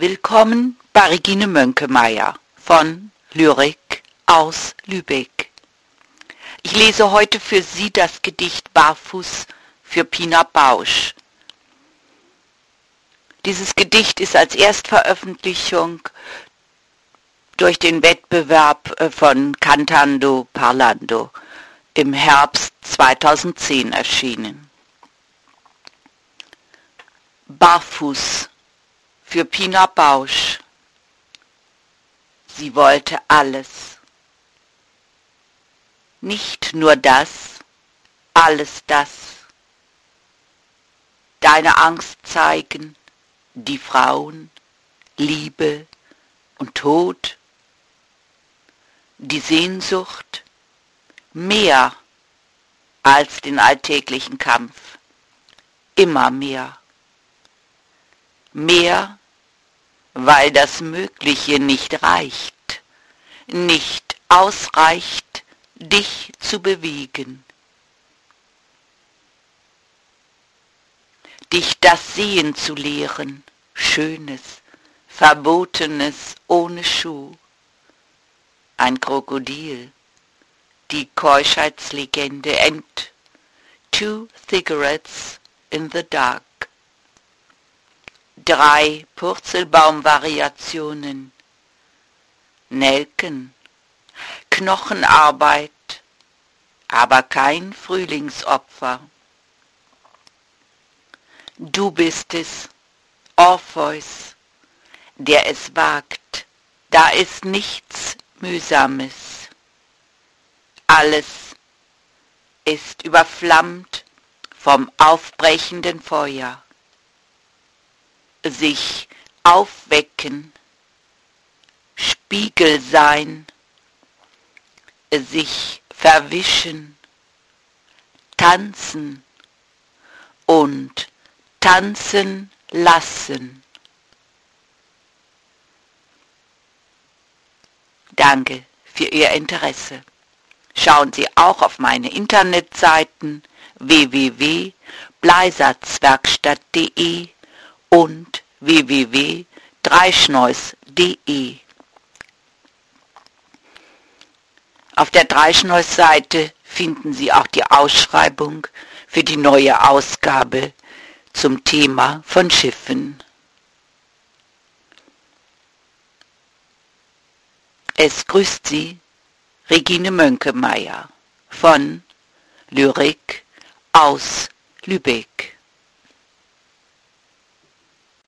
Willkommen bei Regine Mönkemeyer von Lyrik aus Lübeck. Ich lese heute für Sie das Gedicht Barfuß für Pina Bausch. Dieses Gedicht ist als Erstveröffentlichung durch den Wettbewerb äh, von Cantando Parlando im Herbst 2010 erschienen. Barfuß für Pina Bausch. Sie wollte alles. Nicht nur das, alles das. Deine Angst zeigen, die Frauen, Liebe und Tod, die Sehnsucht, mehr als den alltäglichen Kampf, immer mehr. Mehr weil das Mögliche nicht reicht, nicht ausreicht, dich zu bewegen. Dich das Sehen zu lehren, Schönes, Verbotenes ohne Schuh. Ein Krokodil, die Keuschheitslegende and two cigarettes in the dark drei Purzelbaumvariationen, Nelken, Knochenarbeit, aber kein Frühlingsopfer. Du bist es, Orpheus, der es wagt, da ist nichts Mühsames. Alles ist überflammt vom aufbrechenden Feuer sich aufwecken, Spiegel sein, sich verwischen, tanzen und tanzen lassen. Danke für Ihr Interesse. Schauen Sie auch auf meine Internetseiten www.bleisatzwerkstatt.de und www.dreischneus.de. Auf der Dreischneus-Seite finden Sie auch die Ausschreibung für die neue Ausgabe zum Thema von Schiffen. Es grüßt Sie Regine Mönkemeyer von Lyrik aus Lübeck.